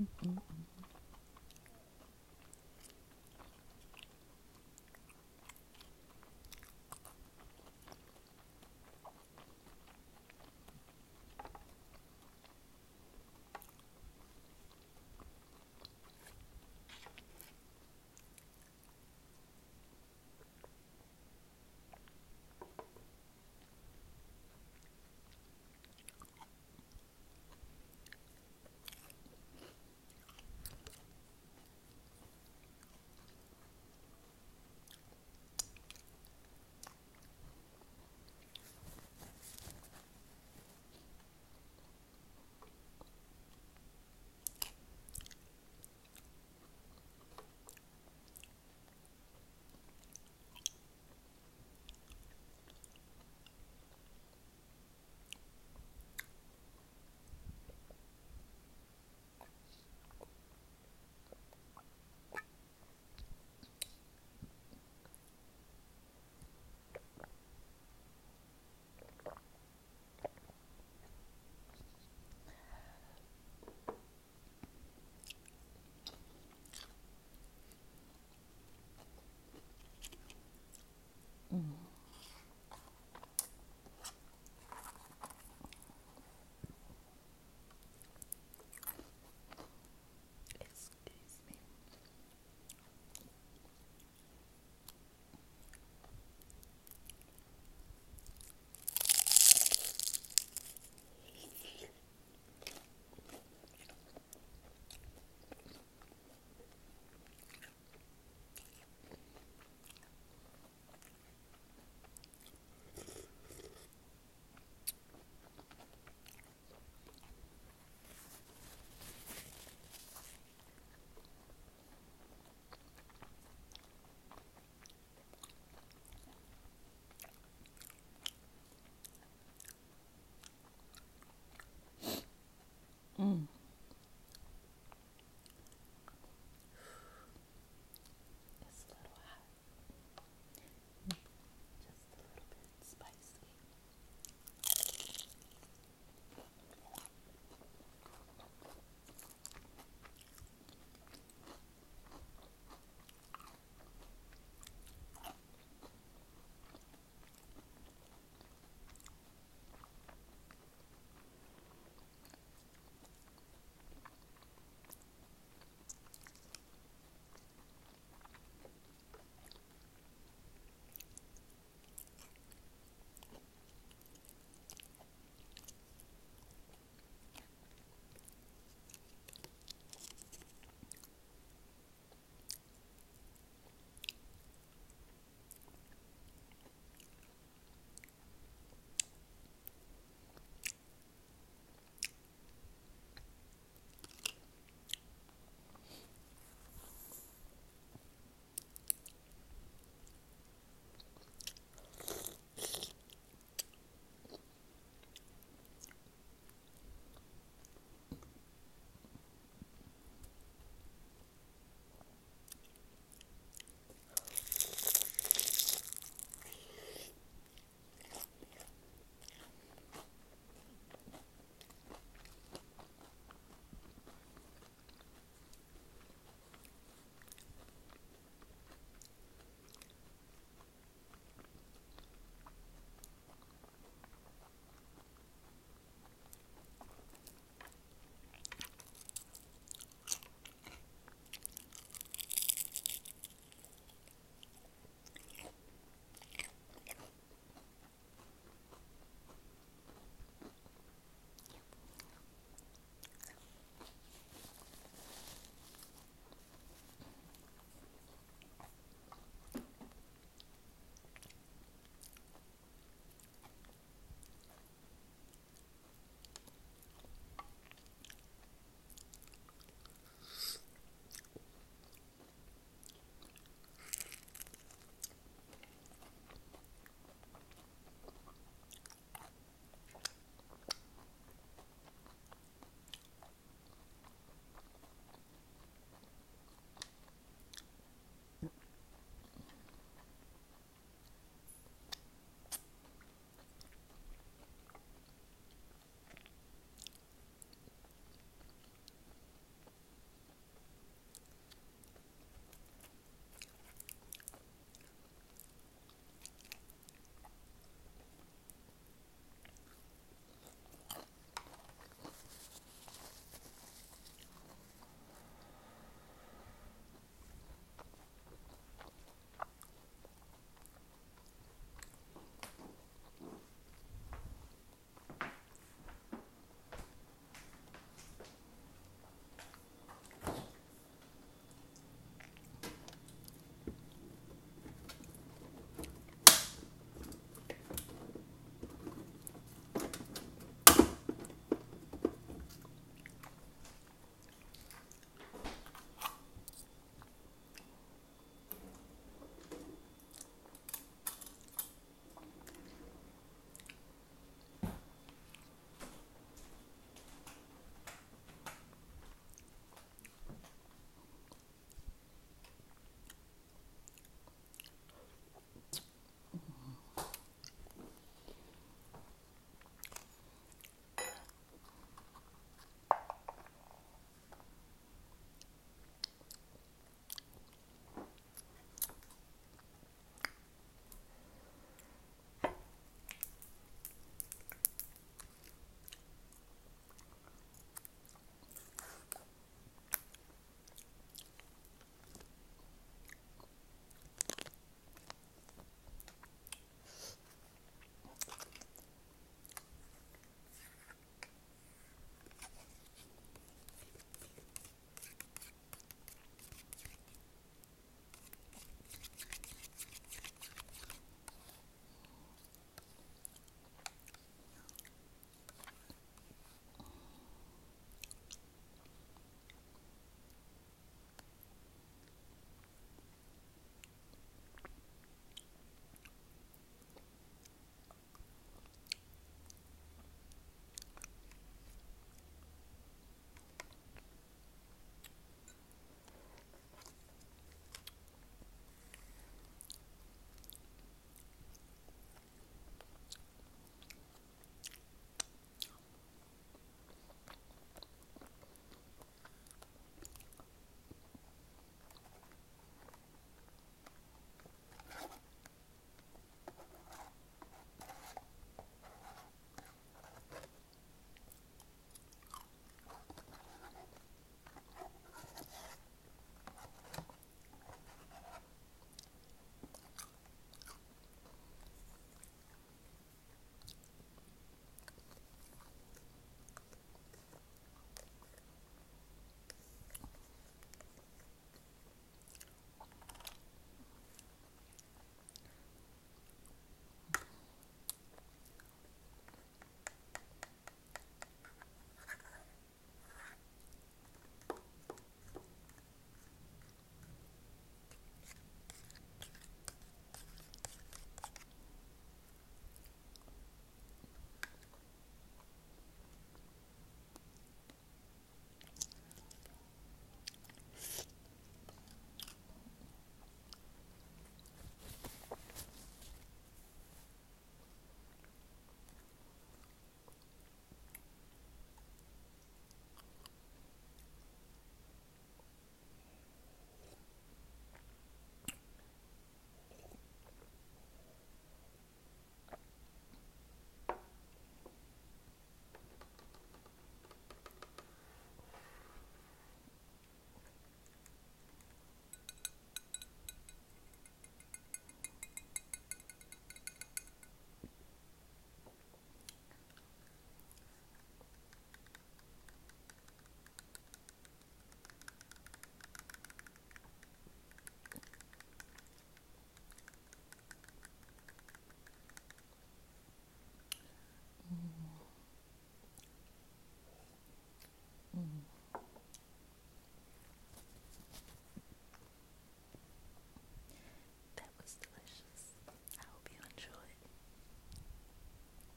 mm, mm,